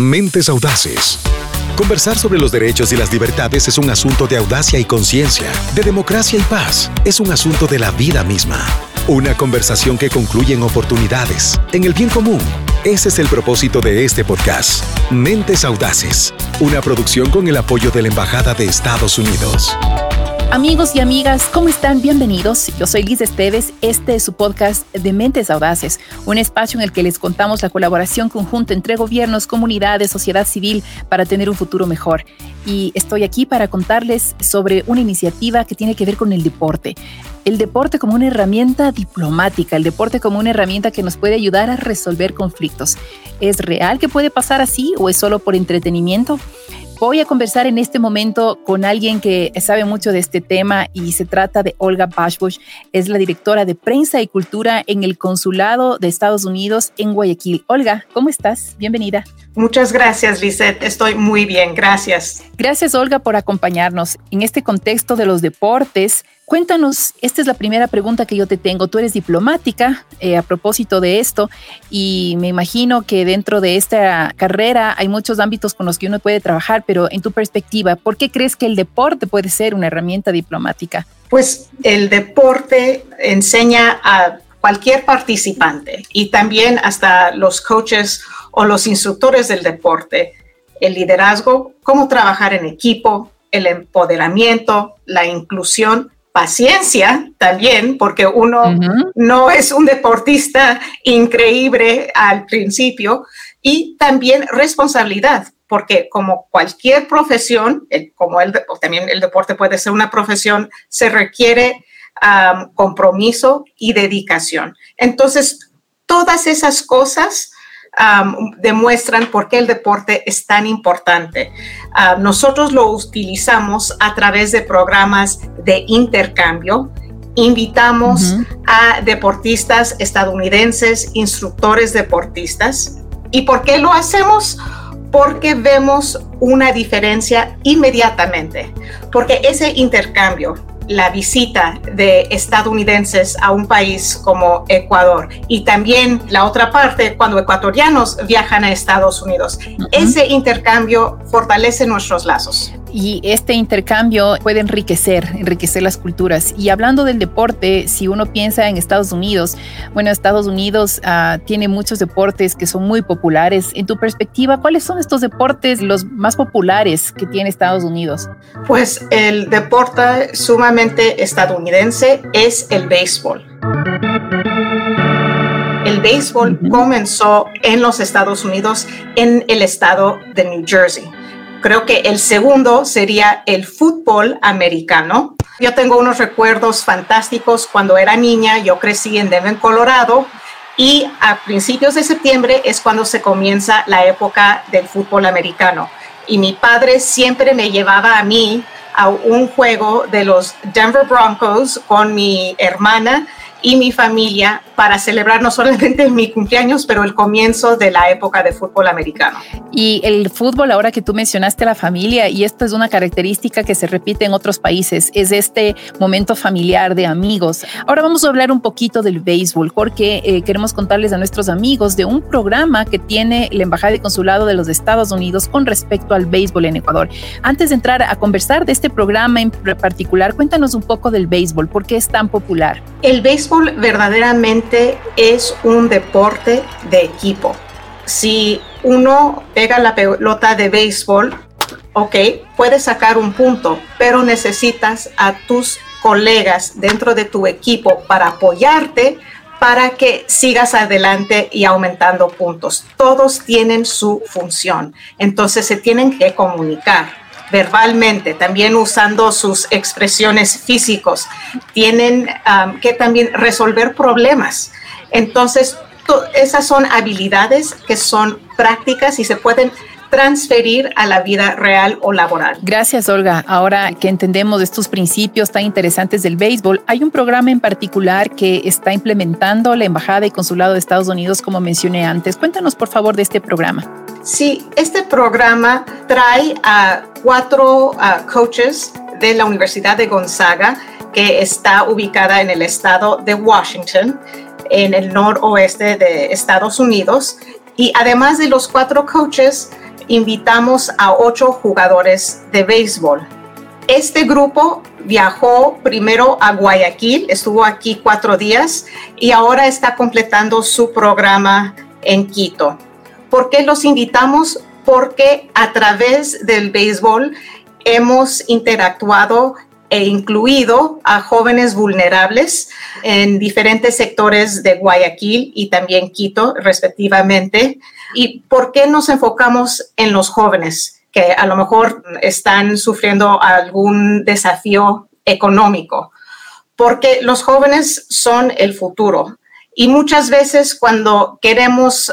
Mentes Audaces. Conversar sobre los derechos y las libertades es un asunto de audacia y conciencia, de democracia y paz. Es un asunto de la vida misma. Una conversación que concluye en oportunidades, en el bien común. Ese es el propósito de este podcast. Mentes Audaces, una producción con el apoyo de la Embajada de Estados Unidos. Amigos y amigas, ¿cómo están? Bienvenidos. Yo soy Liz Esteves. Este es su podcast de Mentes Audaces, un espacio en el que les contamos la colaboración conjunta entre gobiernos, comunidades, sociedad civil para tener un futuro mejor. Y estoy aquí para contarles sobre una iniciativa que tiene que ver con el deporte. El deporte como una herramienta diplomática, el deporte como una herramienta que nos puede ayudar a resolver conflictos. ¿Es real que puede pasar así o es solo por entretenimiento? Voy a conversar en este momento con alguien que sabe mucho de este tema y se trata de Olga Bashbush. Es la directora de prensa y cultura en el Consulado de Estados Unidos en Guayaquil. Olga, ¿cómo estás? Bienvenida. Muchas gracias, Lisette. Estoy muy bien. Gracias. Gracias, Olga, por acompañarnos. En este contexto de los deportes, Cuéntanos, esta es la primera pregunta que yo te tengo. Tú eres diplomática eh, a propósito de esto y me imagino que dentro de esta carrera hay muchos ámbitos con los que uno puede trabajar, pero en tu perspectiva, ¿por qué crees que el deporte puede ser una herramienta diplomática? Pues el deporte enseña a cualquier participante y también hasta los coaches o los instructores del deporte el liderazgo, cómo trabajar en equipo, el empoderamiento, la inclusión paciencia también, porque uno no es un deportista increíble al principio, y también responsabilidad, porque como cualquier profesión, como el, también el deporte puede ser una profesión, se requiere compromiso y dedicación. Entonces, todas esas cosas demuestran por qué el deporte es tan importante. nosotros lo utilizamos a través de programas de intercambio. Invitamos a deportistas estadounidenses, instructores deportistas. ¿Y por qué lo hacemos? Porque vemos una diferencia inmediatamente, porque ese intercambio la visita de estadounidenses a un país como Ecuador. Y también la otra parte cuando ecuatorianos viajan a Estados Unidos. Ese intercambio fortalece nuestros lazos y este intercambio puede enriquecer, enriquecer las culturas. Y hablando del deporte, si uno piensa en Estados Unidos, bueno, Estados Unidos ah, tiene muchos deportes que son muy populares. En tu perspectiva, ¿cuáles son estos deportes los más populares que tiene Estados Unidos? Pues el deporte sumamente estadounidense es el béisbol. El béisbol comenzó en los Estados Unidos, en el estado de New Jersey Creo que el segundo sería el fútbol americano. Yo tengo unos recuerdos fantásticos cuando era niña, yo crecí en Denver, Colorado, y a principios de septiembre es cuando se comienza la época del fútbol americano. Y mi padre siempre me llevaba a mí a un juego de los Denver Broncos con mi hermana y mi familia para celebrar no solamente mi cumpleaños, pero el comienzo de la época de fútbol americano. Y el fútbol, ahora que tú mencionaste la familia, y esto es una característica que se repite en otros países, es este momento familiar de amigos. Ahora vamos a hablar un poquito del béisbol, porque eh, queremos contarles a nuestros amigos de un programa que tiene la Embajada y Consulado de los Estados Unidos con respecto al béisbol en Ecuador. Antes de entrar a conversar de este programa en particular, cuéntanos un poco del béisbol, ¿por qué es tan popular? El béisbol verdaderamente es un deporte de equipo. Si uno pega la pelota de béisbol, ok, puedes sacar un punto, pero necesitas a tus colegas dentro de tu equipo para apoyarte para que sigas adelante y aumentando puntos. Todos tienen su función, entonces se tienen que comunicar verbalmente, también usando sus expresiones físicos, tienen que también resolver problemas. Entonces, esas son habilidades que son prácticas y se pueden transferir a la vida real o laboral. Gracias, Olga. Ahora que entendemos estos principios tan interesantes del béisbol, hay un programa en particular que está implementando la Embajada y Consulado de Estados Unidos, como mencioné antes. Cuéntanos, por favor, de este programa. Sí, este programa trae a cuatro coaches de la Universidad de Gonzaga, que está ubicada en el estado de Washington, en el noroeste de Estados Unidos. Y además de los cuatro coaches, invitamos a ocho jugadores de béisbol. Este grupo viajó primero a Guayaquil, estuvo aquí cuatro días y ahora está completando su programa en Quito. ¿Por qué los invitamos? Porque a través del béisbol hemos interactuado e incluido a jóvenes vulnerables en diferentes sectores de Guayaquil y también Quito, respectivamente. ¿Y por qué nos enfocamos en los jóvenes? que a lo mejor están sufriendo algún desafío económico, porque los jóvenes son el futuro. Y muchas veces cuando queremos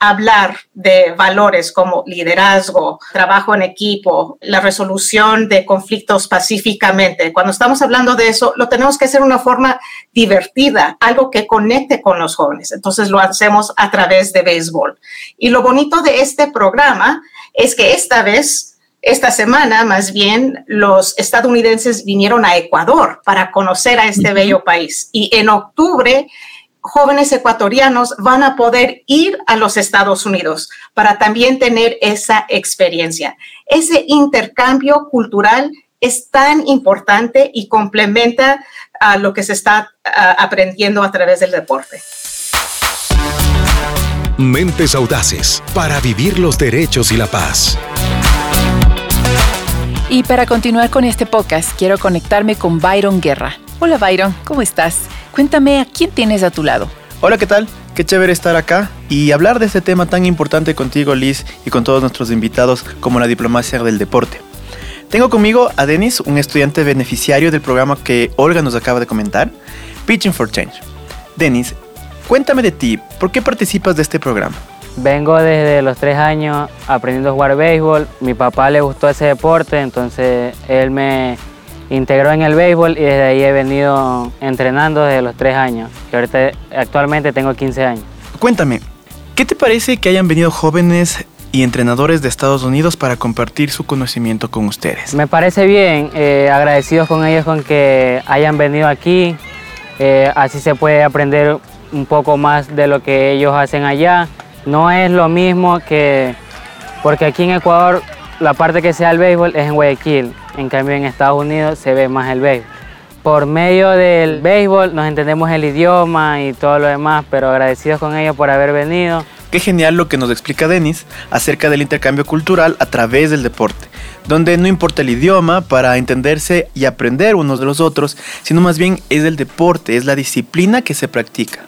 hablar de valores como liderazgo, trabajo en equipo, la resolución de conflictos pacíficamente, cuando estamos hablando de eso, lo tenemos que hacer de una forma divertida, algo que conecte con los jóvenes. Entonces lo hacemos a través de béisbol. Y lo bonito de este programa es que esta vez, esta semana más bien, los estadounidenses vinieron a Ecuador para conocer a este bello país. Y en octubre, jóvenes ecuatorianos van a poder ir a los Estados Unidos para también tener esa experiencia. Ese intercambio cultural es tan importante y complementa a lo que se está aprendiendo a través del deporte. Mentes Audaces para vivir los derechos y la paz. Y para continuar con este podcast, quiero conectarme con Byron Guerra. Hola Byron, ¿cómo estás? Cuéntame a quién tienes a tu lado. Hola, ¿qué tal? Qué chévere estar acá y hablar de este tema tan importante contigo, Liz, y con todos nuestros invitados como la diplomacia del deporte. Tengo conmigo a Denis, un estudiante beneficiario del programa que Olga nos acaba de comentar, Pitching for Change. Denis, Cuéntame de ti, ¿por qué participas de este programa? Vengo desde los tres años aprendiendo a jugar béisbol. Mi papá le gustó ese deporte, entonces él me integró en el béisbol y desde ahí he venido entrenando desde los tres años. Que ahorita actualmente tengo 15 años. Cuéntame, ¿qué te parece que hayan venido jóvenes y entrenadores de Estados Unidos para compartir su conocimiento con ustedes? Me parece bien, eh, agradecidos con ellos con que hayan venido aquí. Eh, así se puede aprender un poco más de lo que ellos hacen allá. No es lo mismo que, porque aquí en Ecuador la parte que sea el béisbol es en Guayaquil, en cambio en Estados Unidos se ve más el béisbol. Por medio del béisbol nos entendemos el idioma y todo lo demás, pero agradecidos con ellos por haber venido. Qué genial lo que nos explica Denis acerca del intercambio cultural a través del deporte, donde no importa el idioma para entenderse y aprender unos de los otros, sino más bien es el deporte, es la disciplina que se practica.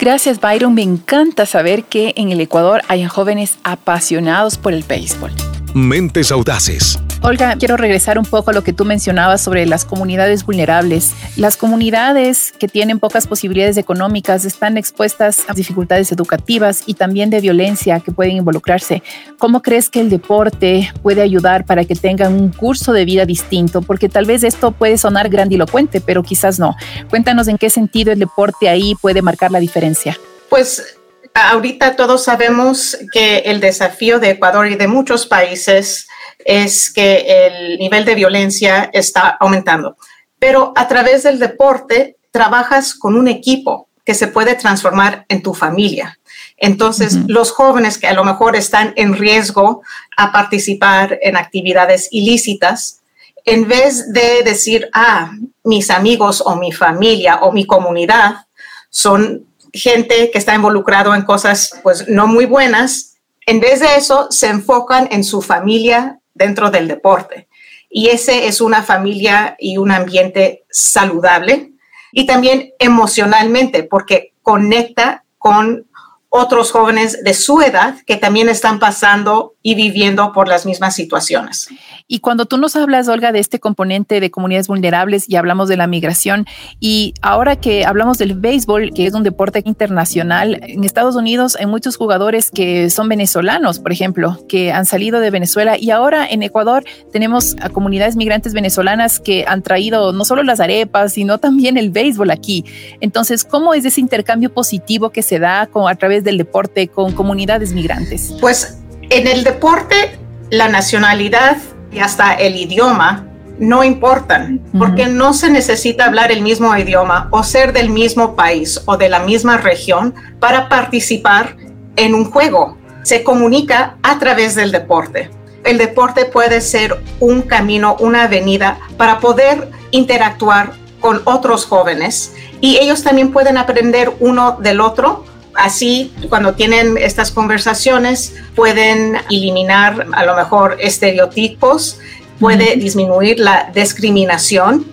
Gracias Byron, me encanta saber que en el Ecuador hay jóvenes apasionados por el béisbol. Mentes audaces Olga, quiero regresar un poco a lo que tú mencionabas sobre las comunidades vulnerables. Las comunidades que tienen pocas posibilidades económicas están expuestas a dificultades educativas y también de violencia que pueden involucrarse. ¿Cómo crees que el deporte puede ayudar para que tengan un curso de vida distinto? Porque tal vez esto puede sonar grandilocuente, pero quizás no. Cuéntanos en qué sentido el deporte ahí puede marcar la diferencia. Pues ahorita todos sabemos que el desafío de Ecuador y de muchos países es que el nivel de violencia está aumentando. Pero a través del deporte trabajas con un equipo que se puede transformar en tu familia. Entonces, los jóvenes que a lo mejor están en riesgo a participar en actividades ilícitas, en vez de decir, ah, mis amigos o mi familia o mi comunidad son gente que está involucrado en cosas pues no muy buenas, en vez de eso se enfocan en su familia dentro del deporte. Y ese es una familia y un ambiente saludable y también emocionalmente porque conecta con otros jóvenes de su edad que también están pasando y viviendo por las mismas situaciones. Y cuando tú nos hablas, Olga, de este componente de comunidades vulnerables y hablamos de la migración, y ahora que hablamos del béisbol, que es un deporte internacional, en Estados Unidos hay muchos jugadores que son venezolanos, por ejemplo, que han salido de Venezuela, y ahora en Ecuador tenemos a comunidades migrantes venezolanas que han traído no solo las arepas, sino también el béisbol aquí. Entonces, ¿cómo es ese intercambio positivo que se da con, a través del deporte con comunidades migrantes? Pues en el deporte la nacionalidad y hasta el idioma no importan, porque no se necesita hablar el mismo idioma o ser del mismo país o de la misma región para participar en un juego. se comunica a través del deporte. El deporte puede ser un camino, una avenida para poder interactuar con otros jóvenes y ellos también pueden aprender uno del otro. Así, cuando tienen estas conversaciones, pueden eliminar a lo mejor estereotipos, puede disminuir la discriminación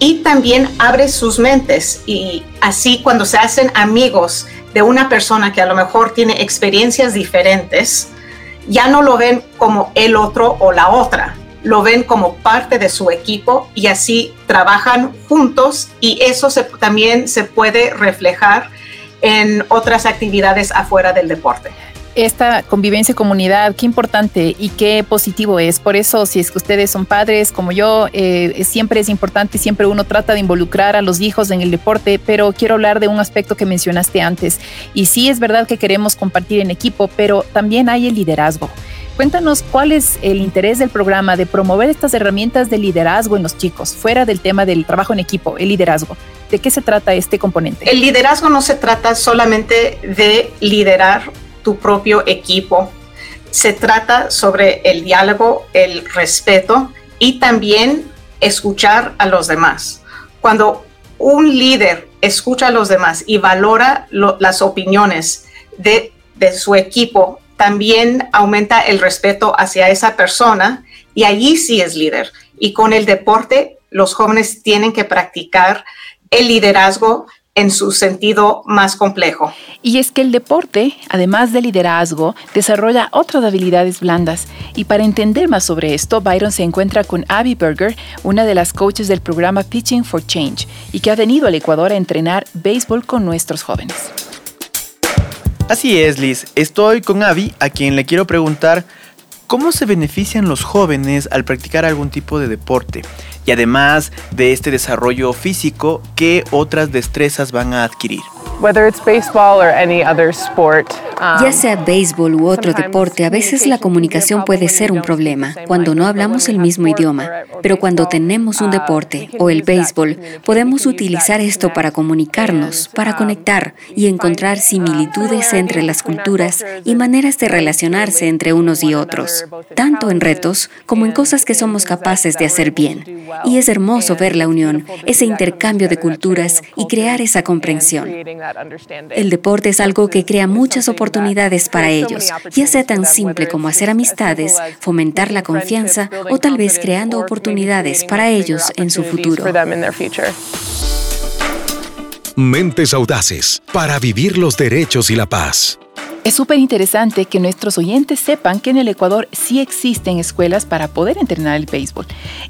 y también abre sus mentes. Y así, cuando se hacen amigos de una persona que a lo mejor tiene experiencias diferentes, ya no lo ven como el otro o la otra, lo ven como parte de su equipo y así trabajan juntos y eso también se puede reflejar en otras actividades afuera del deporte esta convivencia y comunidad, qué importante y qué positivo es. Por eso, si es que ustedes son padres como yo, eh, siempre es importante, siempre uno trata de involucrar a los hijos en el deporte, pero quiero hablar de un aspecto que mencionaste antes. Y sí es verdad que queremos compartir en equipo, pero también hay el liderazgo. Cuéntanos cuál es el interés del programa de promover estas herramientas de liderazgo en los chicos, fuera del tema del trabajo en equipo, el liderazgo. ¿De qué se trata este componente? El liderazgo no se trata solamente de liderar tu propio equipo. Se trata sobre el diálogo, el respeto y también escuchar a los demás. Cuando un líder escucha a los demás y valora las opiniones de, su equipo también aumenta el respeto hacia esa persona y allí sí es líder. Y con el deporte, los jóvenes tienen que practicar el liderazgo en su sentido más complejo. Y es que el deporte, además de liderazgo, desarrolla otras habilidades blandas. Y para entender más sobre esto, Byron se encuentra con Abby Berger, una de las coaches del programa Pitching for Change, y que ha venido al Ecuador a entrenar béisbol con nuestros jóvenes. Así es, Liz. Estoy con Avi, a quien le quiero preguntar cómo se benefician los jóvenes al practicar algún tipo de deporte. Y además de este desarrollo físico, ¿qué otras destrezas van a adquirir? Ya sea béisbol u otro deporte, a veces la comunicación puede ser un problema cuando no hablamos el mismo idioma, pero cuando tenemos un deporte o el béisbol, podemos utilizar esto para comunicarnos, para conectar y encontrar similitudes entre las culturas y maneras de relacionarse entre unos y otros, tanto en retos como en cosas que somos capaces de hacer bien. Y es hermoso ver la unión, ese intercambio de culturas y crear esa comprensión. El deporte es algo que crea muchas oportunidades para ellos, ya sea tan simple como hacer amistades, fomentar la confianza o tal vez creando oportunidades para ellos en su futuro. Mentes audaces para vivir los derechos y la paz. Es súper interesante que nuestros oyentes sepan que en el Ecuador sí existen escuelas para poder entrenar el béisbol.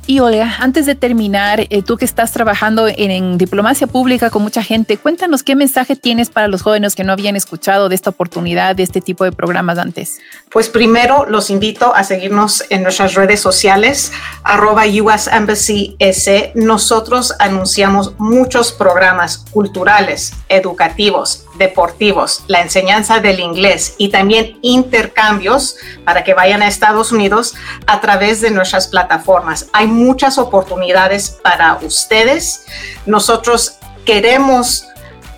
Y Olga, antes de terminar, eh, tú que estás trabajando en, diplomacia pública con mucha gente, cuéntanos qué mensaje tienes para los jóvenes que no habían escuchado de esta oportunidad, de este tipo de programas antes. Pues primero los invito a seguirnos en nuestras redes sociales, arroba US Embassy S. Nosotros anunciamos muchos programas culturales, educativos, deportivos, la enseñanza del inglés y también intercambios para que vayan a Estados Unidos a través de nuestras plataformas. Hay muchas oportunidades para ustedes. Nosotros queremos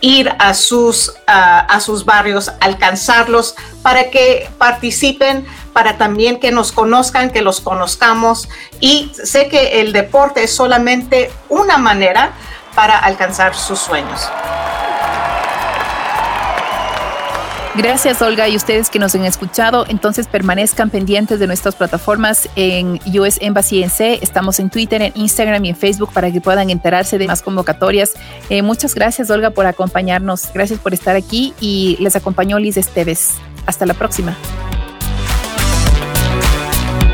ir a sus, a sus barrios, alcanzarlos para que participen, para también que nos conozcan, que los conozcamos. Y sé que el deporte es solamente una manera para alcanzar sus sueños. Gracias Olga y ustedes que nos han escuchado. Entonces permanezcan pendientes de nuestras plataformas en US Embassy en. Estamos en Twitter, en Instagram y en Facebook para que puedan enterarse de más convocatorias. Eh, muchas gracias Olga por acompañarnos. Gracias por estar aquí y les acompañó Liz Esteves. Hasta la próxima.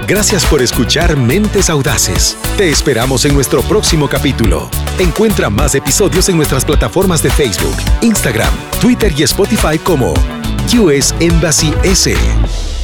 Gracias por escuchar Mentes Audaces. Te esperamos en nuestro próximo capítulo. Encuentra más episodios en nuestras plataformas de Facebook, Instagram, Twitter y Spotify como US Embassy S.